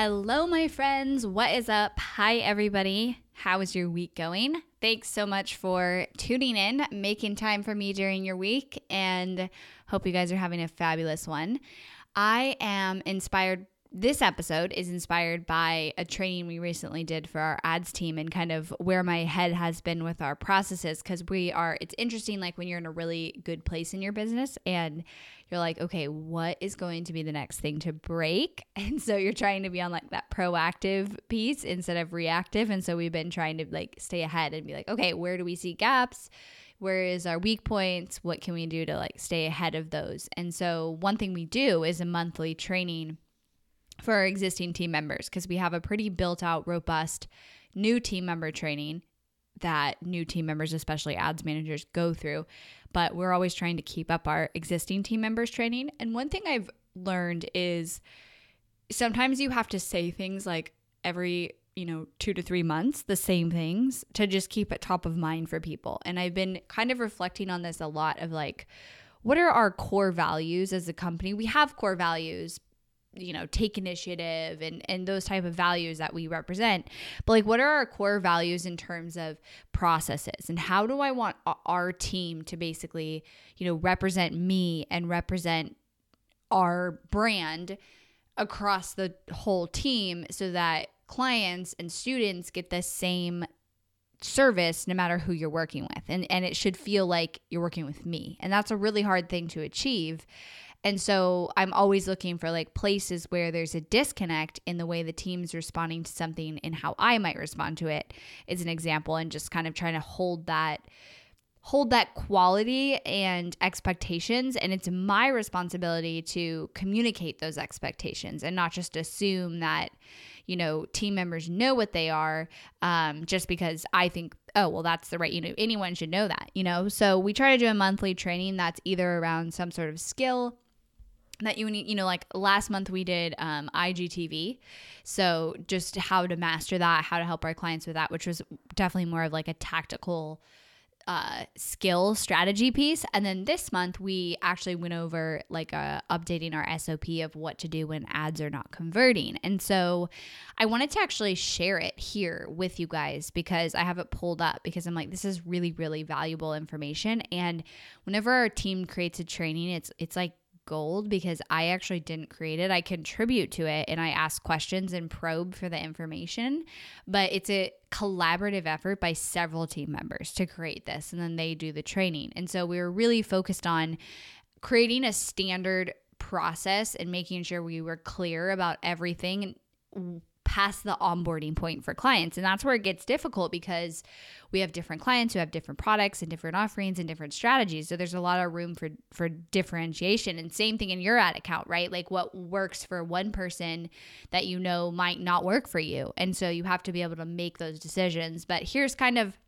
Hello, my friends. What is up? Hi, everybody. How is your week going? Thanks so much for tuning in, making time for me during your week, and hope you guys are having a fabulous one. I am inspired this episode is inspired by a training we recently did for our ads team and kind of where my head has been with our processes because we are it's interesting like when you're in a really good place in your business and you're like okay what is going to be the next thing to break? And so you're trying to be on like that proactive piece instead of reactive. And so we've been trying to like stay ahead and be like okay where do we see gaps? Where is our weak points? What can we do to like stay ahead of those? And so one thing we do is a monthly training for our existing team members because we have a pretty built out, robust new team member training that new team members, especially ads managers, go through. But we're always trying to keep up our existing team members training. And one thing I've learned is sometimes you have to say things like every you know, two to three months, the same things to just keep it top of mind for people. And I've been kind of reflecting on this a lot of like, what are our core values as a company? We have core values, you know take initiative and and those type of values that we represent. But like what are our core values in terms of processes? And how do i want our team to basically you know represent me and represent our brand across the whole team so that clients and students get the same service no matter who you're working with? And and it should feel like you're working with me. And that's a really hard thing to achieve and so I'm always looking for like places where there's a disconnect in the way the team's responding to something and how I might respond to it is an example and just kind of trying to hold that hold that quality and expectations. And it's my responsibility to communicate those expectations and not just assume that you know team members know what they are um, just because i think oh well that's the right you know anyone should know that you know? So we try to do a monthly training that's either around some sort of skill that you need, you know, like last month we did um, IGTV. So just how to master that, how to help our clients with that, which was definitely more of like a tactical uh, skill strategy piece. And then this month we actually went over like uh, updating our SOP of what to do when ads are not converting. And so I wanted to actually share it here with you guys because I have it pulled up because I'm like, this is really, really valuable information. And whenever our team creates a training, it's it's like gold because I actually didn't create it. I contribute to it and I ask questions and probe for the information, but it's a collaborative effort by several team members to create this and then they do the training. And so we were really focused on creating a standard process and making sure we were clear about everything past the onboarding point for clients. And that's where it gets difficult because we have different clients who have different products and different offerings and different strategies. So there's a lot of room for for differentiation. And same thing in your ad account, right? Like what works for one person that you know might not work for you. And so you have to be able to make those decisions. But here's kind of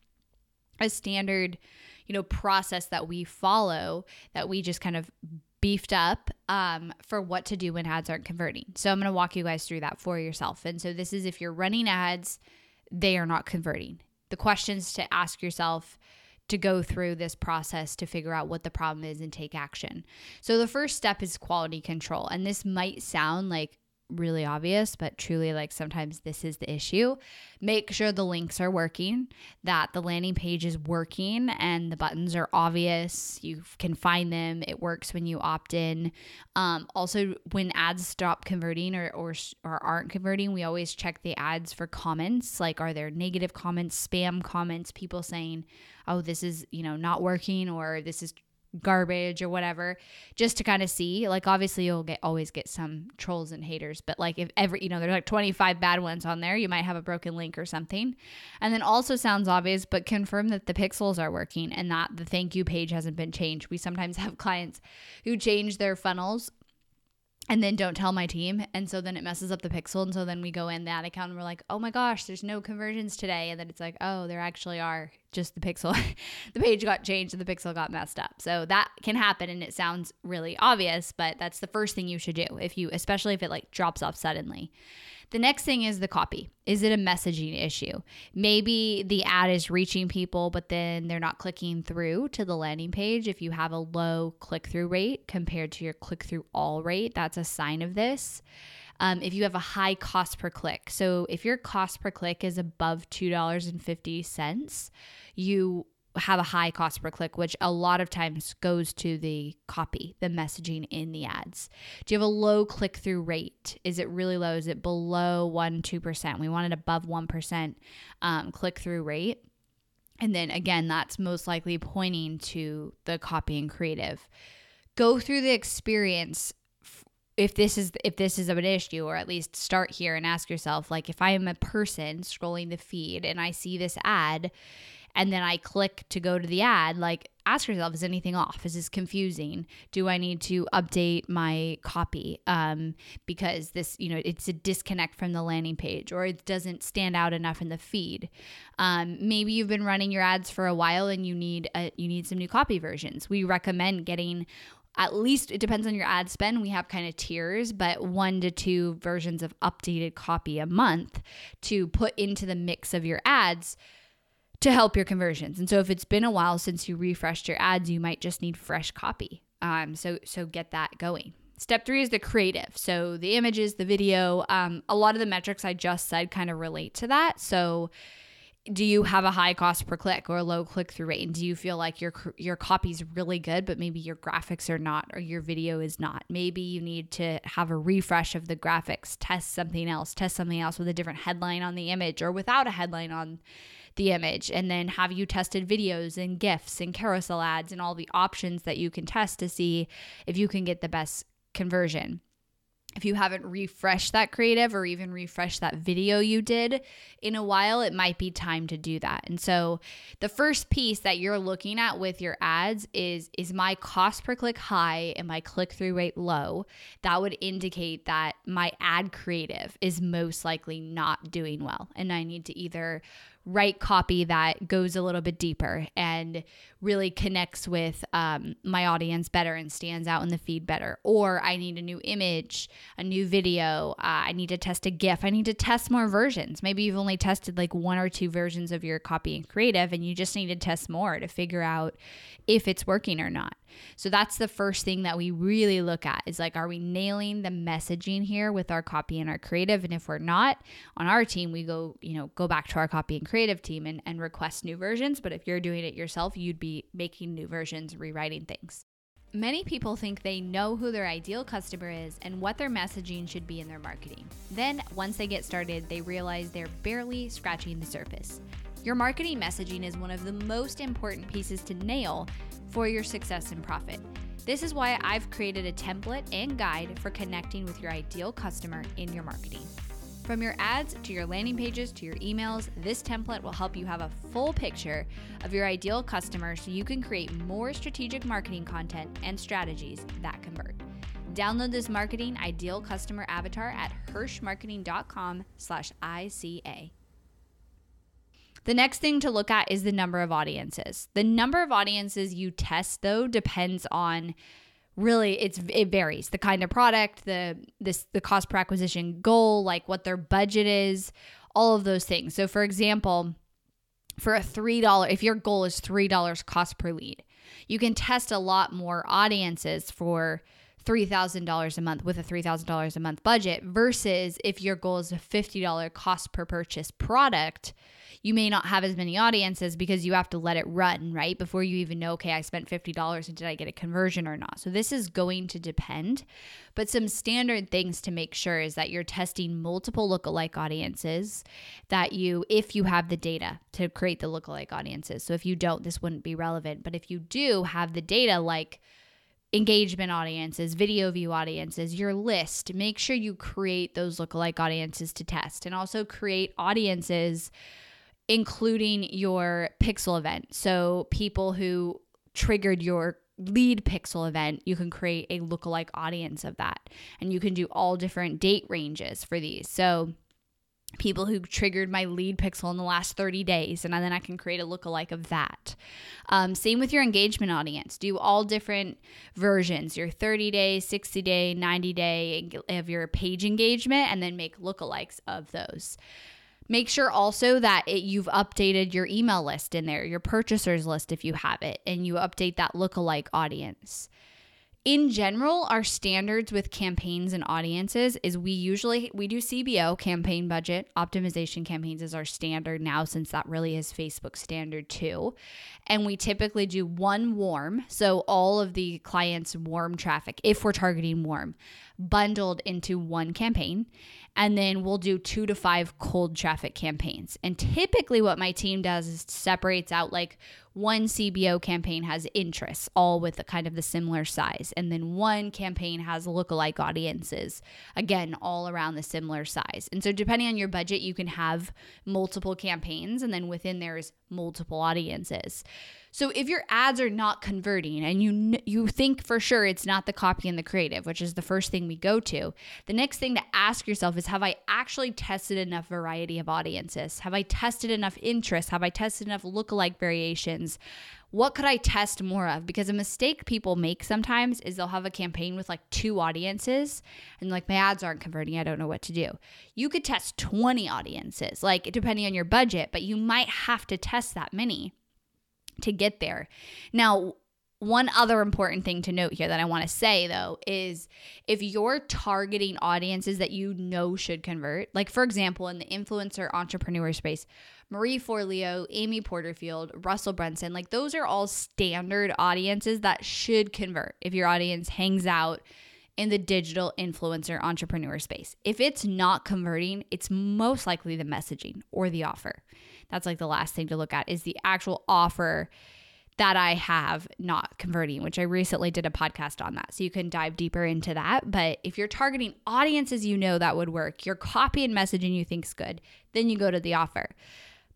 a standard, you know, process that we follow that we just kind of beefed up um, for what to do when ads aren't converting. So I'm going to walk you guys through that for yourself. And so this is if you're running ads, they are not converting. The questions to ask yourself to go through this process to figure out what the problem is and take action. So the first step is quality control. And this might sound like really obvious, but truly, like sometimes this is the issue. Make sure the links are working, that the landing page is working, and the buttons are obvious. You can find them. It works when you opt in. Um, also, when ads stop converting or, or or aren't converting, we always check the ads for comments. Like, are there negative comments, spam comments, people saying, "Oh, this is you know not working," or "This is garbage or whatever just to kind of see. Like obviously you'll get always get some trolls and haters but like if every you know there's like 25 bad ones on there you might have a broken link or something. And then also sounds obvious but confirm that the pixels are working and that the thank you page hasn't been changed. We sometimes have clients who change their funnels and then don't tell my team. And so then it messes up the pixel. And so then we go in that account and we're like, oh my gosh, there's no conversions today. And then it's like, oh, there actually are just the pixel. the page got changed and the pixel got messed up. So that can happen and it sounds really obvious, but that's the first thing you should do if you, especially if it like drops off suddenly. The next thing is the copy. Is it a messaging issue? Maybe the ad is reaching people, but then they're not clicking through to the landing page. If you have a low click through rate compared to your click through all rate, that's a sign of this. Um, if you have a high cost per click. So if your cost per click is above $2.50, you have a high cost per click, which a lot of times goes to the copy, the messaging in the ads. Do you have a low click through rate? Is it really low? Is it below 1 2%? We want it above 1% um, click through rate. And then again, that's most likely pointing to the copy and creative. Go through the experience if this is if this is an issue or at least start here and ask yourself like if i am a person scrolling the feed and i see this ad and then I click to go to the ad, like ask yourself, is anything off? Is this confusing? Do I need to update my copy? Um, because this, you know, it's a disconnect from the landing page or it doesn't stand out enough in the feed. Um, maybe you've been running your ads for a while and you need a, you need some new copy versions. We recommend getting at least it depends on your ad spend. We have kind of tiers, but one to two versions of updated copy a month to put into the mix of your ads to help your conversions. And so if it's been a while since you refreshed your ads, you might just need fresh copy. Um, so so get that going. Step three is the creative. So the images, the video, um, a lot of the metrics I just said kind of relate to that. So do you have a high cost per click or a low click through rate and do you feel like your your is really good but maybe your graphics are not or your video is not maybe you need to have a refresh of the graphics test something else test something else with a different headline on the image or without a headline on the image and then have you tested videos and gifs and carousel ads and all the options that you can test to see if you can get the best conversion if you haven't refreshed that creative or even refreshed that video you did in a while, it might be time to do that. And so the first piece that you're looking at with your ads is is my cost per click high and my click through rate low? That would indicate that my ad creative is most likely not doing well and I need to either write copy that goes a little bit deeper and really connects with um, my audience better and stands out in the feed better. Or I need a new image, a new video. Uh, I need to test a GIF. I need to test more versions. Maybe you've only tested like one or two versions of your copy and creative, and you just need to test more to figure out if it's working or not. So that's the first thing that we really look at is like, are we nailing the messaging here with our copy and our creative? And if we're not on our team, we go, you know, go back to our copy and creative team and, and request new versions. But if you're doing it yourself, you'd be making new versions, rewriting things. Many people think they know who their ideal customer is and what their messaging should be in their marketing. Then, once they get started, they realize they're barely scratching the surface. Your marketing messaging is one of the most important pieces to nail for your success and profit. This is why I've created a template and guide for connecting with your ideal customer in your marketing. From your ads to your landing pages to your emails, this template will help you have a full picture of your ideal customer so you can create more strategic marketing content and strategies that convert. Download this marketing ideal customer avatar at hirschmarketing.com/ica. The next thing to look at is the number of audiences. The number of audiences you test though depends on really it's it varies. The kind of product, the this the cost per acquisition goal, like what their budget is, all of those things. So for example, for a $3 if your goal is $3 cost per lead, you can test a lot more audiences for $3,000 a month with a $3,000 a month budget versus if your goal is a $50 cost per purchase product, you may not have as many audiences because you have to let it run, right? Before you even know, okay, I spent $50 and did I get a conversion or not? So this is going to depend. But some standard things to make sure is that you're testing multiple lookalike audiences, that you, if you have the data to create the lookalike audiences. So if you don't, this wouldn't be relevant. But if you do have the data, like, engagement audiences, video view audiences, your list. Make sure you create those lookalike audiences to test and also create audiences including your pixel event. So people who triggered your lead pixel event, you can create a lookalike audience of that. And you can do all different date ranges for these. So people who triggered my lead pixel in the last 30 days, and then I can create a lookalike of that. Um, same with your engagement audience. Do all different versions your 30 day, 60 day, 90 day of your page engagement, and then make lookalikes of those. Make sure also that it, you've updated your email list in there, your purchasers list if you have it, and you update that lookalike audience. In general our standards with campaigns and audiences is we usually we do cbo campaign budget. Optimization campaigns is our standard now since that really is facebook standard too. And we typically do one warm so all of the clients warm traffic if we're targeting warm bundled into one campaign and then we'll do two to five cold traffic campaigns and typically what my team does is separates out like one CBO campaign has interests, all with a kind of the similar size. And then one campaign has lookalike audiences, again, all around the similar size. And so, depending on your budget, you can have multiple campaigns, and then within there's multiple audiences. So if your ads are not converting and you you think for sure it's not the copy and the creative, which is the first thing we go to, the next thing to ask yourself is have I actually tested enough variety of audiences? Have I tested enough interest? Have I tested enough lookalike variations? What could I test more of? Because a mistake people make sometimes is they'll have a campaign with like two audiences and like my ads aren't converting. I don't know what to do. You could test 20 audiences, like depending on your budget, but you might have to test that many to get there. Now, one other important thing to note here that I want to say though is if you're targeting audiences that you know should convert, like for example, in the influencer entrepreneur space, Marie Forleo, Amy Porterfield, Russell Brunson, like those are all standard audiences that should convert if your audience hangs out in the digital influencer entrepreneur space. If it's not converting, it's most likely the messaging or the offer. That's like the last thing to look at is the actual offer that I have not converting, which I recently did a podcast on that. So you can dive deeper into that. But if you're targeting audiences you know that would work, your copy and messaging you think's good, then you go to the offer.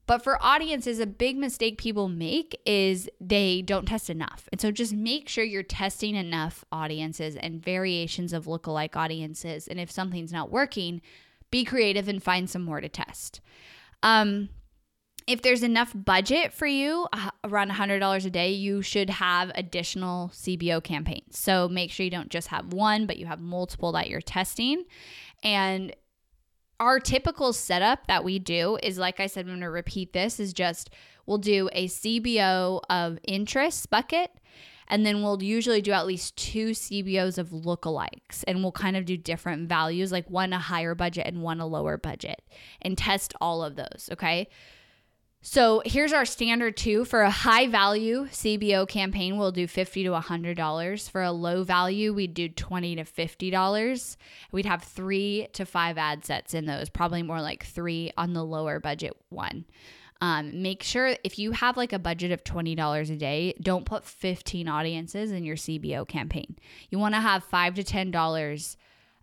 But for audiences, a big mistake people make is they don't test enough. And so just make sure you're testing enough audiences and variations of lookalike audiences. And if something's not working, be creative and find some more to test. Um, if there's enough budget for you, uh, around $100 a day, you should have additional CBO campaigns. So make sure you don't just have one, but you have multiple that you're testing. And our typical setup that we do is like I said, I'm going to repeat this is just we'll do a CBO of interest bucket. And then we'll usually do at least two CBOs of lookalikes. And we'll kind of do different values, like one a higher budget and one a lower budget, and test all of those. Okay. So here's our standard two for a high value CBO campaign. We'll do fifty to hundred dollars. For a low value, we'd do twenty to fifty dollars. We'd have three to five ad sets in those. Probably more like three on the lower budget one. Um, make sure if you have like a budget of $20 a day, don't put 15 audiences in your CBO campaign. You want to have five to $10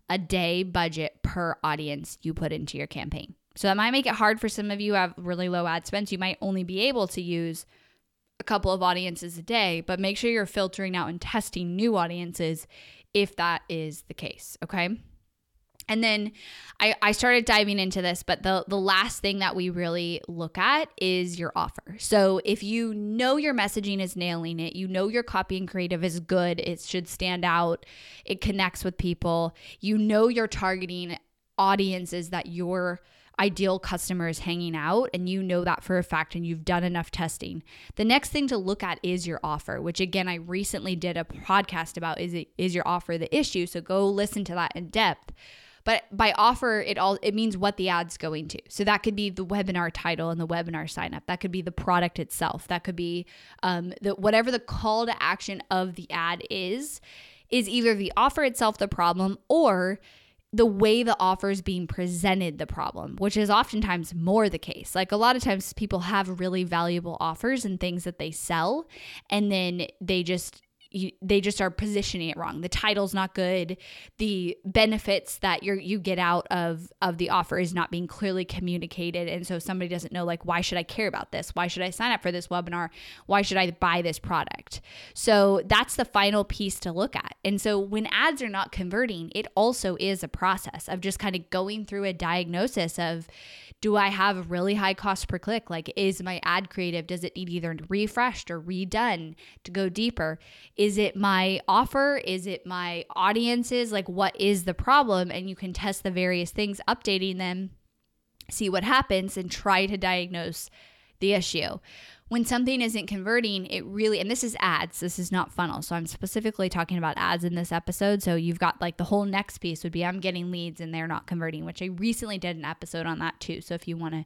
a day budget per audience you put into your campaign. So that might make it hard for some of you who have really low ad spends. You might only be able to use a couple of audiences a day, but make sure you're filtering out and testing new audiences if that is the case. Okay. And then I, I started diving into this, but the, the last thing that we really look at is your offer. So if you know your messaging is nailing it, you know your copy and creative is good, it should stand out, it connects with people, you know you're targeting audiences that you're ideal customer is hanging out and you know that for a fact and you've done enough testing. The next thing to look at is your offer, which again I recently did a podcast about is it is your offer the issue? So go listen to that in depth. But by offer, it all it means what the ad's going to. So that could be the webinar title and the webinar sign up. That could be the product itself. That could be um, the whatever the call to action of the ad is. Is either the offer itself the problem or the way the offer is being presented the problem, which is oftentimes more the case. Like a lot of times people have really valuable offers and things that they sell, and then they just you, they just are positioning it wrong. The title's not good. The benefits that you you get out of of the offer is not being clearly communicated, and so somebody doesn't know like why should I care about this? Why should I sign up for this webinar? Why should I buy this product? So that's the final piece to look at. And so when ads are not converting, it also is a process of just kind of going through a diagnosis of do I have really high cost per click? Like, is my ad creative, does it need either refreshed or redone to go deeper? Is it my offer? Is it my audiences? Like, what is the problem? And you can test the various things, updating them, see what happens, and try to diagnose the issue when something isn't converting, it really, and this is ads, this is not funnel. So I'm specifically talking about ads in this episode. So you've got like the whole next piece would be I'm getting leads and they're not converting, which I recently did an episode on that too. So if you want to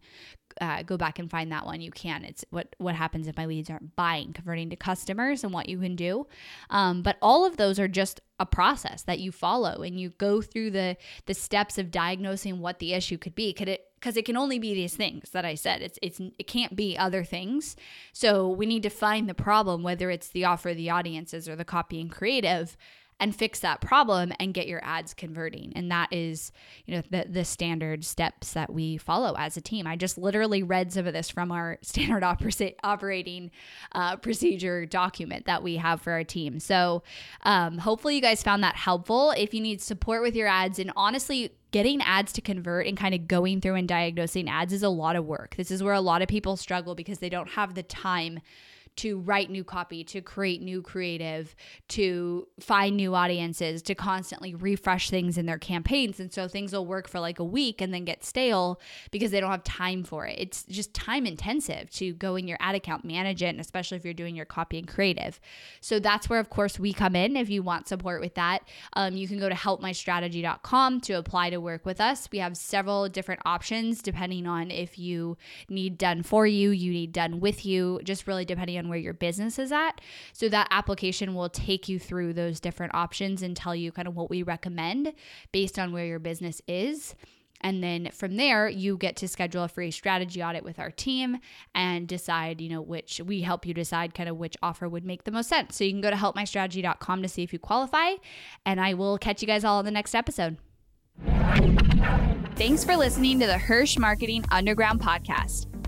uh, go back and find that one, you can. It's what what happens if my leads aren't buying, converting to customers, and what you can do. Um, but all of those are just a process that you follow, and you go through the the steps of diagnosing what the issue could be. Could it because it can only be these things that I said. It's it's it can't be other things. So we need to find the problem, whether it's the offer, the audiences, or the copy and creative and fix that problem and get your ads converting. And that is, you know, the the standard steps that we follow as a team. I just literally read some of this from our standard oper- operating uh, procedure document that we have for our team. So um, hopefully you guys found that helpful. If you need support with your ads, and honestly, getting ads to convert and kind of going through and diagnosing ads is a lot of work. This is where a lot of people struggle because they don't have the time to write new copy, to create new creative, to find new audiences, to constantly refresh things in their campaigns. And so things will work for like a week and then get stale because they don't have time for it. It's just time intensive to go in your ad account, manage it, and especially if you're doing your copy and creative. So that's where, of course, we come in. If you want support with that, um, you can go to helpmystrategy.com to apply to work with us. We have several different options depending on if you need done for you, you need done with you, just really depending on where your business is at. So that application will take you through those different options and tell you kind of what we recommend based on where your business is. And then from there, you get to schedule a free strategy audit with our team and decide, you know, which we help you decide kind of which offer would make the most sense. So you can go to helpmystrategy.com to see if you qualify. And I will catch you guys all in the next episode. Thanks for listening to the Hirsch Marketing Underground podcast.